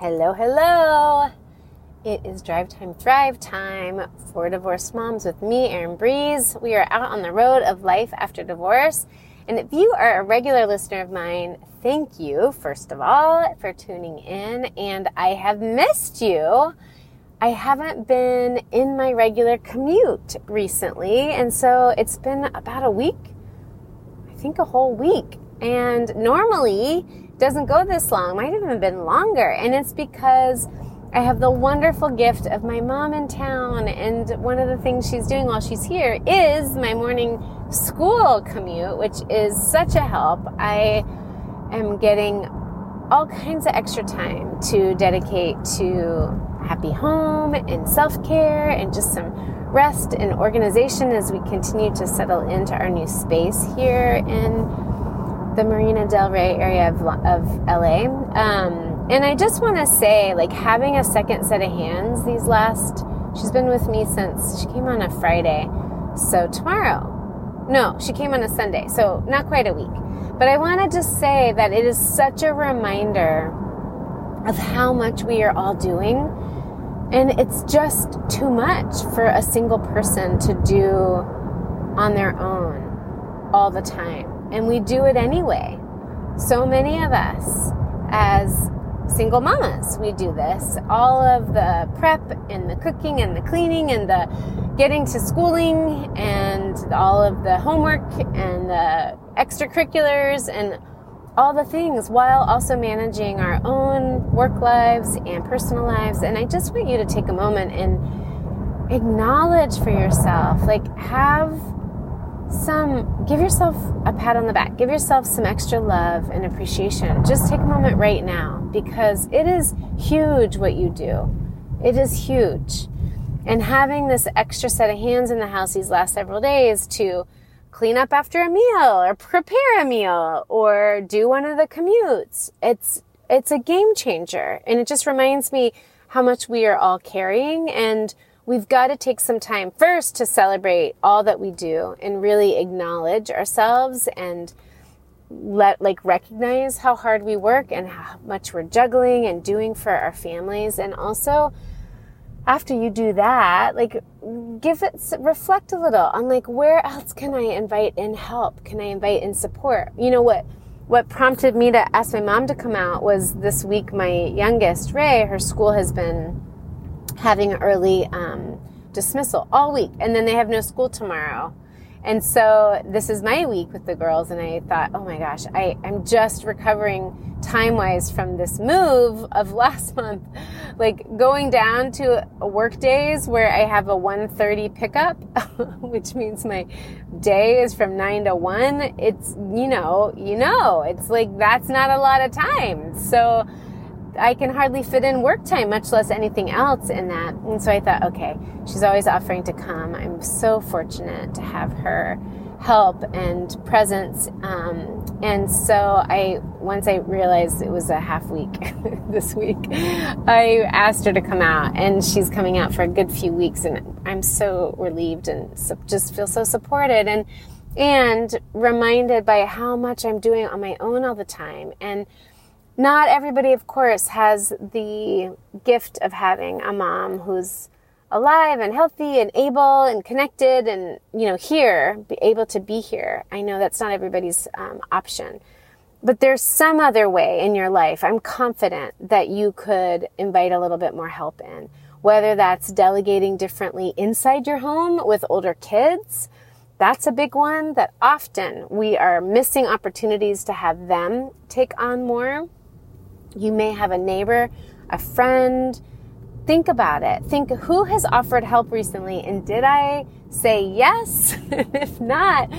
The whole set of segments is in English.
Hello, hello. It is Drive Time Thrive time for divorced moms with me, Erin Breeze. We are out on the road of life after divorce. And if you are a regular listener of mine, thank you, first of all, for tuning in. And I have missed you. I haven't been in my regular commute recently. And so it's been about a week, I think a whole week. And normally, doesn't go this long, might have even been longer. And it's because I have the wonderful gift of my mom in town. And one of the things she's doing while she's here is my morning school commute, which is such a help. I am getting all kinds of extra time to dedicate to happy home and self care and just some rest and organization as we continue to settle into our new space here in the Marina Del Rey area of, of LA. Um, and I just want to say, like, having a second set of hands these last, she's been with me since she came on a Friday. So tomorrow, no, she came on a Sunday. So not quite a week. But I want to just say that it is such a reminder of how much we are all doing. And it's just too much for a single person to do on their own all the time and we do it anyway. So many of us, as single mamas, we do this. All of the prep and the cooking and the cleaning and the getting to schooling and all of the homework and the extracurriculars and all the things while also managing our own work lives and personal lives. And I just want you to take a moment and acknowledge for yourself, like, have some, give yourself a pat on the back. Give yourself some extra love and appreciation. Just take a moment right now because it is huge what you do. It is huge. And having this extra set of hands in the house these last several days to clean up after a meal or prepare a meal or do one of the commutes, it's, it's a game changer. And it just reminds me how much we are all carrying and we've got to take some time first to celebrate all that we do and really acknowledge ourselves and let like recognize how hard we work and how much we're juggling and doing for our families. And also after you do that like give it reflect a little on like where else can i invite in help? Can i invite in support? You know what what prompted me to ask my mom to come out was this week my youngest ray her school has been having early um, dismissal all week, and then they have no school tomorrow. And so this is my week with the girls, and I thought, oh my gosh, I, I'm just recovering time wise from this move of last month. Like going down to work days where I have a 1.30 pickup, which means my day is from 9 to 1. It's, you know, you know, it's like that's not a lot of time. So I can hardly fit in work time, much less anything else in that. And so I thought, okay, she's always offering to come. I'm so fortunate to have her help and presence. Um, and so I, once I realized it was a half week this week, I asked her to come out and she's coming out for a good few weeks and I'm so relieved and so, just feel so supported and, and reminded by how much I'm doing on my own all the time. And not everybody, of course, has the gift of having a mom who's alive and healthy and able and connected and, you know, here, be able to be here. I know that's not everybody's um, option. But there's some other way in your life. I'm confident that you could invite a little bit more help in, whether that's delegating differently inside your home with older kids. That's a big one that often we are missing opportunities to have them take on more you may have a neighbor, a friend. Think about it. Think who has offered help recently and did I say yes? if not,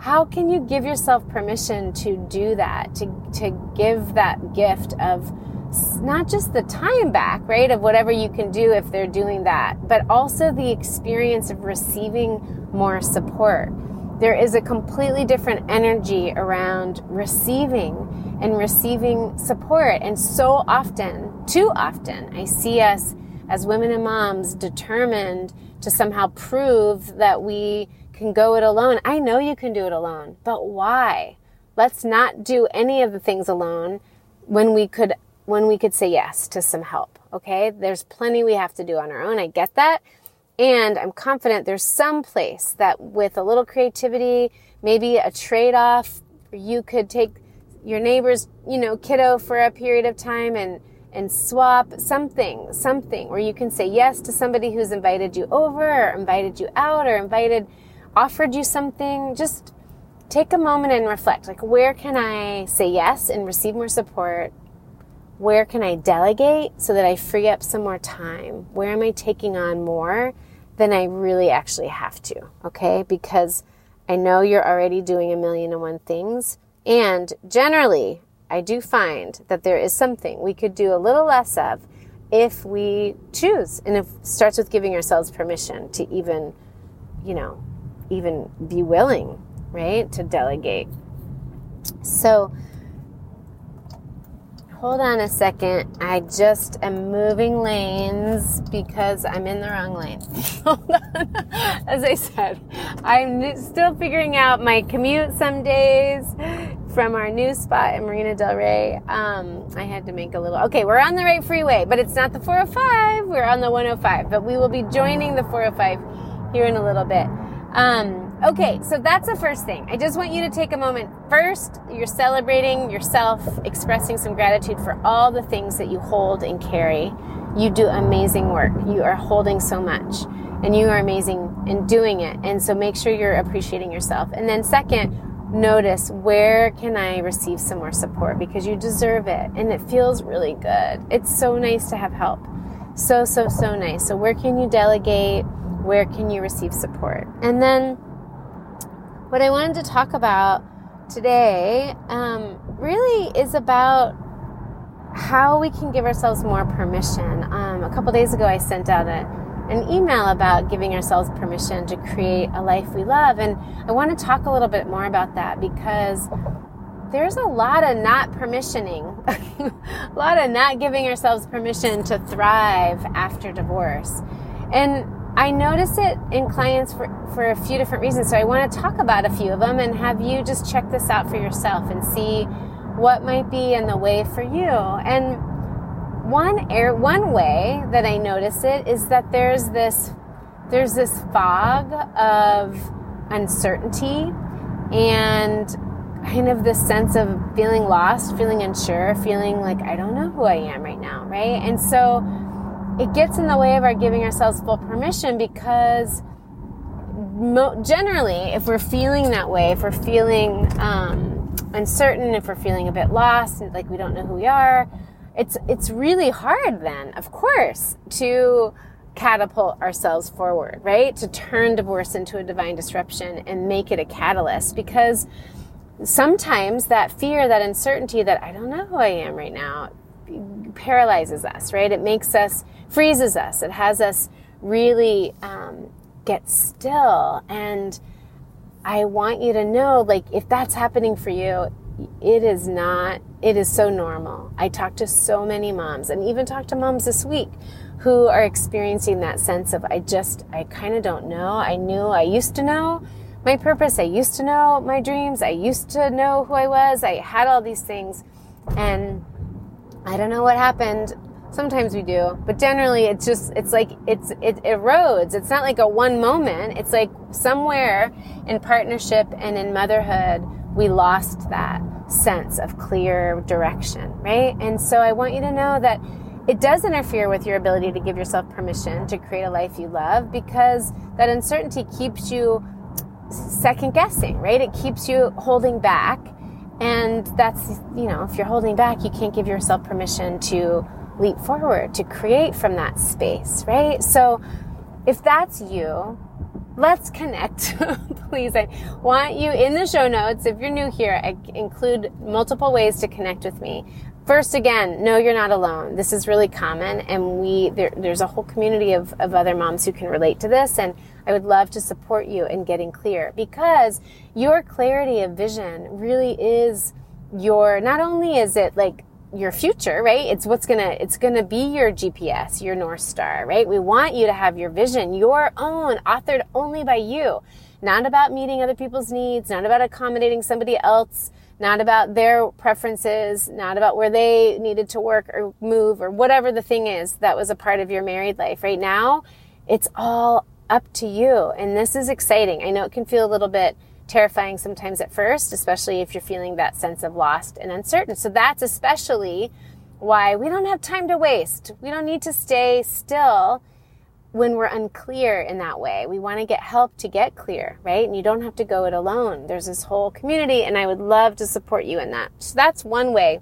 how can you give yourself permission to do that, to, to give that gift of not just the time back, right, of whatever you can do if they're doing that, but also the experience of receiving more support. There is a completely different energy around receiving and receiving support. And so often, too often, I see us as women and moms determined to somehow prove that we can go it alone. I know you can do it alone, but why? Let's not do any of the things alone when we could when we could say yes to some help. Okay. There's plenty we have to do on our own. I get that. And I'm confident there's some place that with a little creativity, maybe a trade off, you could take your neighbor's, you know, kiddo for a period of time and, and swap something, something where you can say yes to somebody who's invited you over or invited you out or invited, offered you something. Just take a moment and reflect. Like, where can I say yes and receive more support? Where can I delegate so that I free up some more time? Where am I taking on more than I really actually have to? Okay. Because I know you're already doing a million and one things. And generally, I do find that there is something we could do a little less of if we choose. And it starts with giving ourselves permission to even, you know, even be willing, right, to delegate. So, hold on a second. I just am moving lanes because I'm in the wrong lane. hold on. As I said, I'm still figuring out my commute some days from our new spot in Marina Del Rey. Um, I had to make a little. Okay, we're on the right freeway, but it's not the 405. We're on the 105, but we will be joining the 405 here in a little bit. Um, okay, so that's the first thing. I just want you to take a moment. First, you're celebrating yourself, expressing some gratitude for all the things that you hold and carry. You do amazing work. You are holding so much, and you are amazing in doing it. And so make sure you're appreciating yourself. And then, second, notice where can I receive some more support because you deserve it and it feels really good. It's so nice to have help. So, so, so nice. So, where can you delegate? Where can you receive support? And then, what I wanted to talk about today um, really is about how we can give ourselves more permission. Um, a couple days ago, I sent out a an email about giving ourselves permission to create a life we love. And I want to talk a little bit more about that because there's a lot of not permissioning, a lot of not giving ourselves permission to thrive after divorce. And I notice it in clients for, for a few different reasons. So I want to talk about a few of them and have you just check this out for yourself and see what might be in the way for you. And one air one way that I notice it is that there's this there's this fog of uncertainty and kind of this sense of feeling lost, feeling unsure, feeling like I don't know who I am right now, right? And so it gets in the way of our giving ourselves full permission because generally, if we're feeling that way, if we're feeling um, uncertain, if we're feeling a bit lost, like we don't know who we are, it's it's really hard then, of course, to catapult ourselves forward, right? To turn divorce into a divine disruption and make it a catalyst because sometimes that fear, that uncertainty that I don't know who I am right now paralyzes us, right? It makes us, freezes us. It has us really um, get still. And I want you to know, like, if that's happening for you, it is not, it is so normal. I talk to so many moms and even talk to moms this week who are experiencing that sense of, I just, I kind of don't know. I knew I used to know my purpose. I used to know my dreams. I used to know who I was. I had all these things. And I don't know what happened. Sometimes we do, but generally it's just, it's like, it's, it erodes. It's not like a one moment. It's like somewhere in partnership and in motherhood, we lost that sense of clear direction, right? And so I want you to know that it does interfere with your ability to give yourself permission to create a life you love because that uncertainty keeps you second guessing, right? It keeps you holding back. And that's, you know, if you're holding back, you can't give yourself permission to leap forward, to create from that space, right? So if that's you, let's connect. Please, I want you in the show notes. If you're new here, I include multiple ways to connect with me. First, again, no, you're not alone. This is really common, and we there, there's a whole community of, of other moms who can relate to this, and I would love to support you in getting clear because your clarity of vision really is your. Not only is it like your future, right? It's what's gonna, it's gonna be your GPS, your North Star, right? We want you to have your vision, your own, authored only by you. Not about meeting other people's needs, not about accommodating somebody else, not about their preferences, not about where they needed to work or move or whatever the thing is that was a part of your married life. Right now, it's all up to you. And this is exciting. I know it can feel a little bit terrifying sometimes at first, especially if you're feeling that sense of lost and uncertain. So that's especially why we don't have time to waste. We don't need to stay still when we're unclear in that way. We want to get help to get clear, right? And you don't have to go it alone. There's this whole community, and I would love to support you in that. So that's one way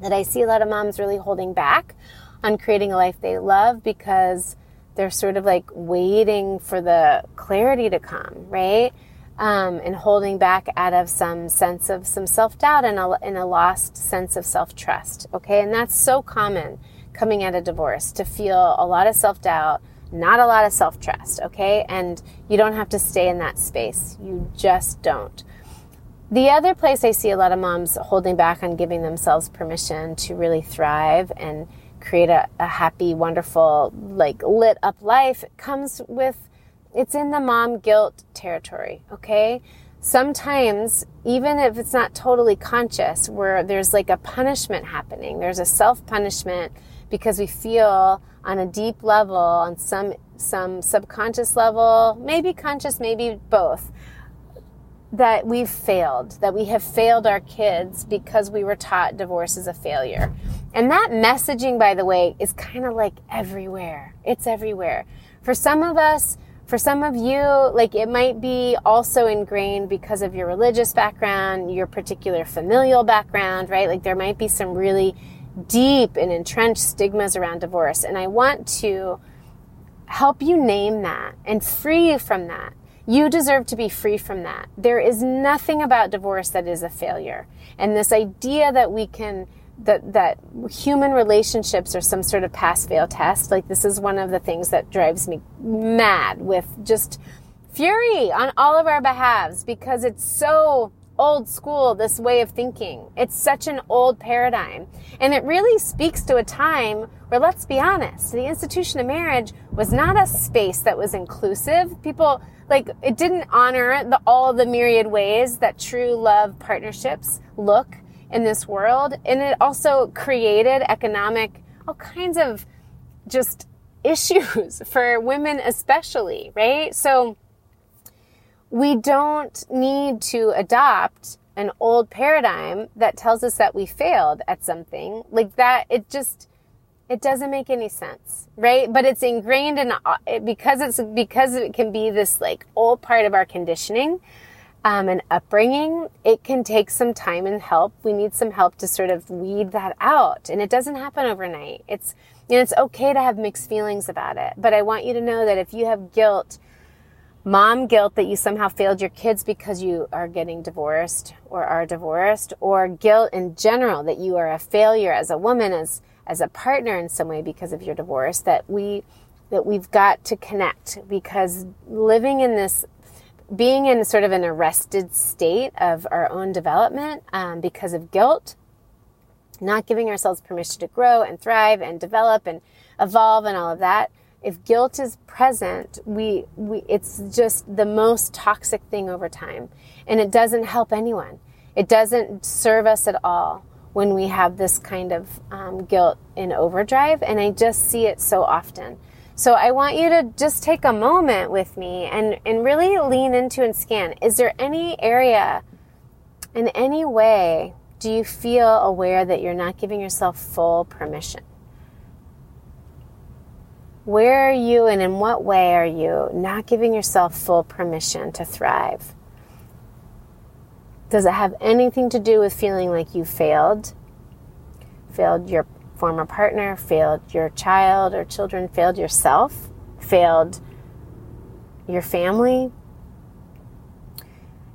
that I see a lot of moms really holding back on creating a life they love because they're sort of like waiting for the clarity to come, right? Um, and holding back out of some sense of some self doubt and a, and a lost sense of self trust. Okay, and that's so common coming out of divorce to feel a lot of self doubt, not a lot of self trust. Okay, and you don't have to stay in that space. You just don't. The other place I see a lot of moms holding back on giving themselves permission to really thrive and create a, a happy, wonderful, like lit up life comes with it's in the mom guilt territory, okay? Sometimes, even if it's not totally conscious, where there's like a punishment happening, there's a self punishment because we feel on a deep level, on some some subconscious level, maybe conscious, maybe both, that we've failed, that we have failed our kids because we were taught divorce is a failure. And that messaging, by the way, is kind of like everywhere. It's everywhere. For some of us, for some of you, like it might be also ingrained because of your religious background, your particular familial background, right? Like there might be some really deep and entrenched stigmas around divorce. And I want to help you name that and free you from that. You deserve to be free from that. There is nothing about divorce that is a failure. And this idea that we can that that human relationships are some sort of pass fail test. Like this is one of the things that drives me mad with just fury on all of our behalves because it's so old school this way of thinking. It's such an old paradigm. And it really speaks to a time where let's be honest, the institution of marriage was not a space that was inclusive. People like it didn't honor the all the myriad ways that true love partnerships look in this world. And it also created economic, all kinds of just issues for women, especially, right? So we don't need to adopt an old paradigm that tells us that we failed at something like that. It just, it doesn't make any sense, right? But it's ingrained in uh, because it's because it can be this like old part of our conditioning um, and upbringing, it can take some time and help. We need some help to sort of weed that out. And it doesn't happen overnight. It's, you know, it's okay to have mixed feelings about it. But I want you to know that if you have guilt, mom guilt that you somehow failed your kids because you are getting divorced or are divorced, or guilt in general that you are a failure as a woman, as, as a partner in some way because of your divorce, that we, that we've got to connect because living in this being in sort of an arrested state of our own development um, because of guilt, not giving ourselves permission to grow and thrive and develop and evolve and all of that. If guilt is present, we, we, it's just the most toxic thing over time. And it doesn't help anyone. It doesn't serve us at all when we have this kind of um, guilt in overdrive. And I just see it so often. So I want you to just take a moment with me and, and really lean into and scan. Is there any area in any way do you feel aware that you're not giving yourself full permission? Where are you and in what way are you not giving yourself full permission to thrive? Does it have anything to do with feeling like you failed? Failed your former partner, failed your child or children, failed yourself, failed your family?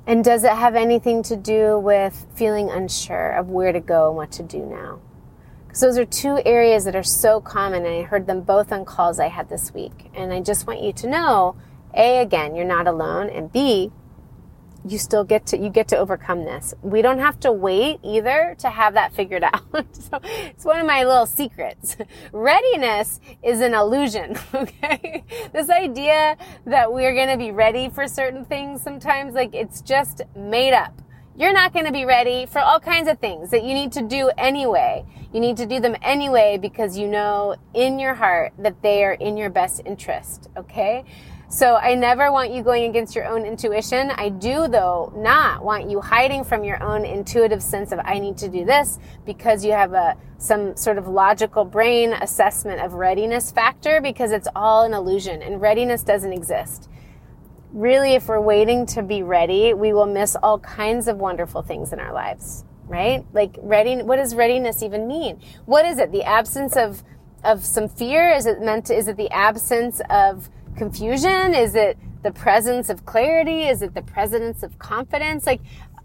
And does it have anything to do with feeling unsure of where to go and what to do now? Because those are two areas that are so common, and I heard them both on calls I had this week. And I just want you to know A, again, you're not alone, and B, you still get to you get to overcome this. We don't have to wait either to have that figured out. so it's one of my little secrets. Readiness is an illusion, okay? This idea that we're going to be ready for certain things sometimes like it's just made up. You're not going to be ready for all kinds of things that you need to do anyway. You need to do them anyway because you know in your heart that they are in your best interest. Okay. So I never want you going against your own intuition. I do though not want you hiding from your own intuitive sense of I need to do this because you have a some sort of logical brain assessment of readiness factor because it's all an illusion and readiness doesn't exist. Really if we're waiting to be ready, we will miss all kinds of wonderful things in our lives, right? Like ready what does readiness even mean? What is it? The absence of of some fear? Is it meant to, is it the absence of confusion? Is it the presence of clarity? Is it the presence of confidence? Like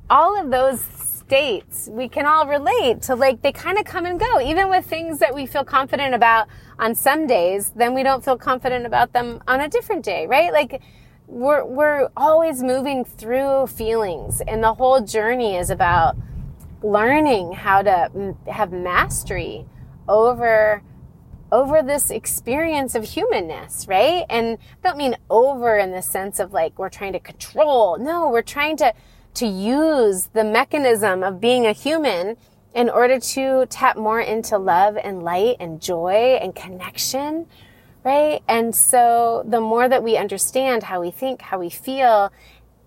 all of those states we can all relate to like they kind of come and go even with things that we feel confident about on some days then we don't feel confident about them on a different day right like we're we're always moving through feelings and the whole journey is about learning how to have mastery over over this experience of humanness, right? And I don't mean over in the sense of like we're trying to control. No, we're trying to to use the mechanism of being a human in order to tap more into love and light and joy and connection, right? And so the more that we understand how we think, how we feel,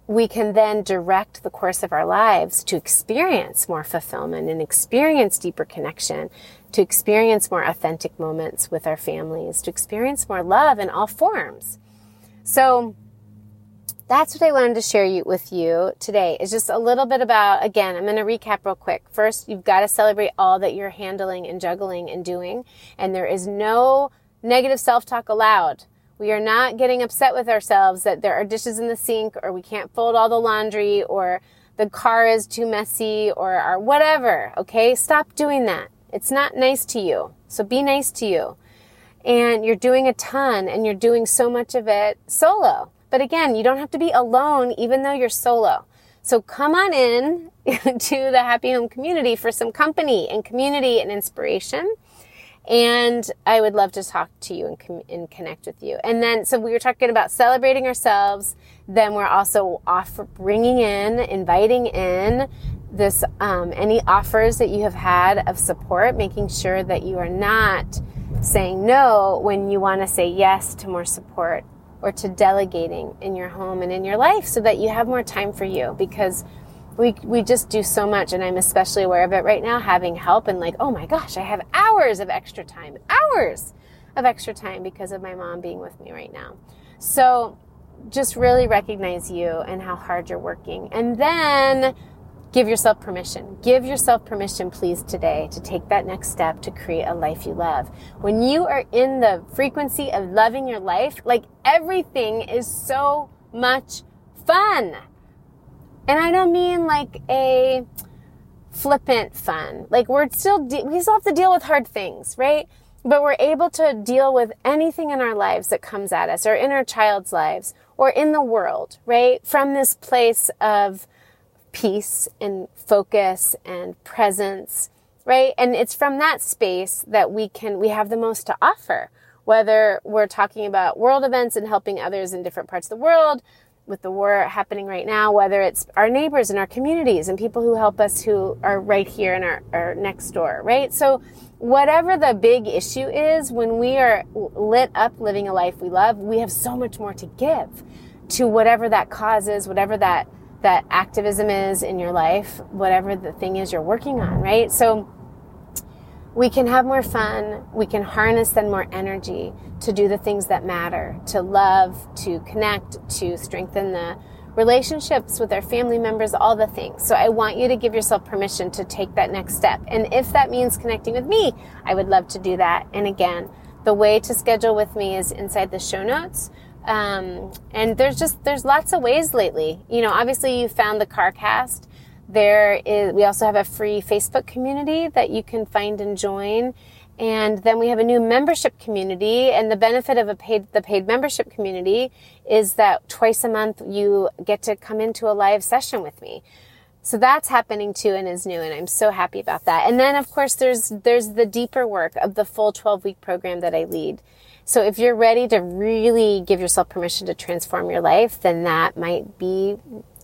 we can then direct the course of our lives to experience more fulfillment and experience deeper connection to experience more authentic moments with our families, to experience more love in all forms. So that's what I wanted to share with you today is just a little bit about, again, I'm going to recap real quick. First, you've got to celebrate all that you're handling and juggling and doing. And there is no negative self-talk allowed. We are not getting upset with ourselves that there are dishes in the sink or we can't fold all the laundry or the car is too messy or, or whatever. Okay. Stop doing that. It's not nice to you. So be nice to you. And you're doing a ton and you're doing so much of it solo. But again, you don't have to be alone even though you're solo. So come on in to the Happy Home community for some company and community and inspiration. And I would love to talk to you and, com- and connect with you. And then, so we were talking about celebrating ourselves. Then we're also off bringing in, inviting in this um, any offers that you have had of support, making sure that you are not saying no when you want to say yes to more support or to delegating in your home and in your life so that you have more time for you because we, we just do so much and I'm especially aware of it right now having help and like oh my gosh I have hours of extra time hours of extra time because of my mom being with me right now so just really recognize you and how hard you're working and then Give yourself permission. Give yourself permission, please, today to take that next step to create a life you love. When you are in the frequency of loving your life, like everything is so much fun. And I don't mean like a flippant fun. Like we're still, de- we still have to deal with hard things, right? But we're able to deal with anything in our lives that comes at us or in our child's lives or in the world, right? From this place of peace and focus and presence, right? And it's from that space that we can, we have the most to offer. Whether we're talking about world events and helping others in different parts of the world, with the war happening right now, whether it's our neighbors and our communities and people who help us who are right here in our, our next door, right? So whatever the big issue is, when we are lit up living a life we love, we have so much more to give to whatever that cause is, whatever that that activism is in your life, whatever the thing is you're working on, right? So we can have more fun. We can harness then more energy to do the things that matter, to love, to connect, to strengthen the relationships with our family members, all the things. So I want you to give yourself permission to take that next step. And if that means connecting with me, I would love to do that. And again, the way to schedule with me is inside the show notes. Um, and there's just there's lots of ways lately. You know, obviously you found the CarCast. There is we also have a free Facebook community that you can find and join. And then we have a new membership community and the benefit of a paid the paid membership community is that twice a month you get to come into a live session with me. So that's happening too and is new and I'm so happy about that. And then of course there's there's the deeper work of the full 12 week program that I lead. So if you're ready to really give yourself permission to transform your life, then that might be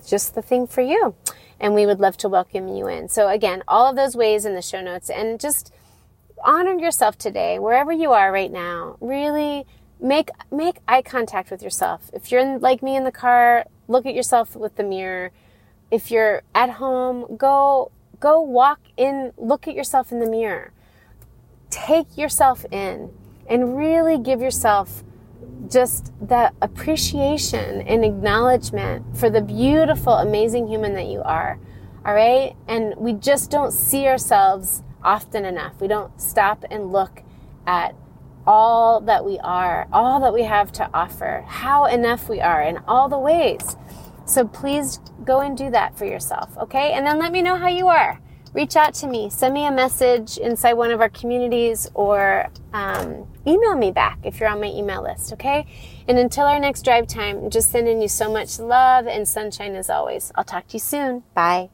just the thing for you. And we would love to welcome you in. So again, all of those ways in the show notes and just honor yourself today, wherever you are right now. Really make make eye contact with yourself. If you're in, like me in the car, look at yourself with the mirror. If you're at home, go go walk in, look at yourself in the mirror. Take yourself in and really give yourself just that appreciation and acknowledgement for the beautiful, amazing human that you are. All right? And we just don't see ourselves often enough. We don't stop and look at all that we are, all that we have to offer, how enough we are in all the ways. So please go and do that for yourself, okay? And then let me know how you are. Reach out to me, send me a message inside one of our communities, or um, email me back if you're on my email list, okay? And until our next drive time, I'm just sending you so much love and sunshine as always. I'll talk to you soon. Bye.